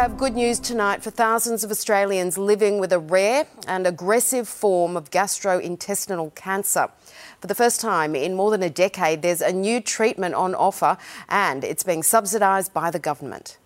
have good news tonight for thousands of Australians living with a rare and aggressive form of gastrointestinal cancer. For the first time in more than a decade, there's a new treatment on offer and it's being subsidised by the government.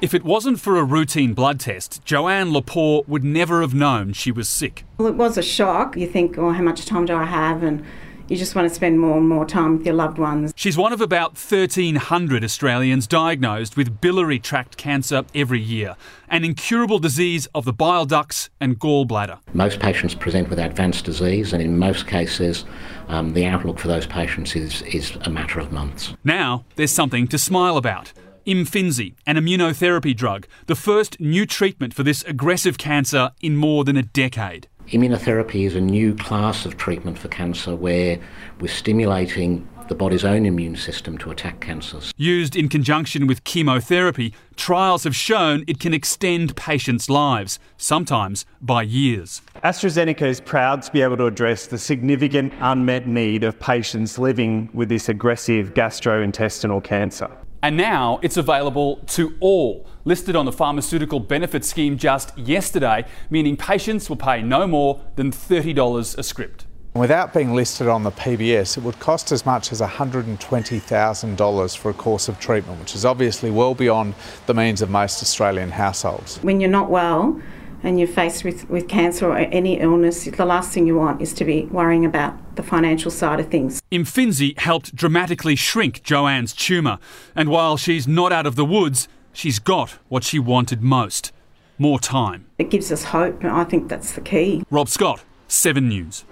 If it wasn't for a routine blood test, Joanne Lepore would never have known she was sick. Well, it was a shock. You think, oh, how much time do I have? And you just want to spend more and more time with your loved ones. She's one of about 1,300 Australians diagnosed with biliary tract cancer every year, an incurable disease of the bile ducts and gallbladder. Most patients present with advanced disease, and in most cases, um, the outlook for those patients is, is a matter of months. Now, there's something to smile about. Imfinzi, an immunotherapy drug, the first new treatment for this aggressive cancer in more than a decade. Immunotherapy is a new class of treatment for cancer where we're stimulating the body's own immune system to attack cancers. Used in conjunction with chemotherapy, trials have shown it can extend patients' lives, sometimes by years. AstraZeneca is proud to be able to address the significant unmet need of patients living with this aggressive gastrointestinal cancer. And now it's available to all, listed on the pharmaceutical benefit scheme just yesterday, meaning patients will pay no more than $30 a script. Without being listed on the PBS, it would cost as much as $120,000 for a course of treatment, which is obviously well beyond the means of most Australian households. When you're not well, and you're faced with, with cancer or any illness, the last thing you want is to be worrying about the financial side of things. Imfinzi helped dramatically shrink Joanne's tumour, and while she's not out of the woods, she's got what she wanted most more time. It gives us hope, and I think that's the key. Rob Scott, 7 News.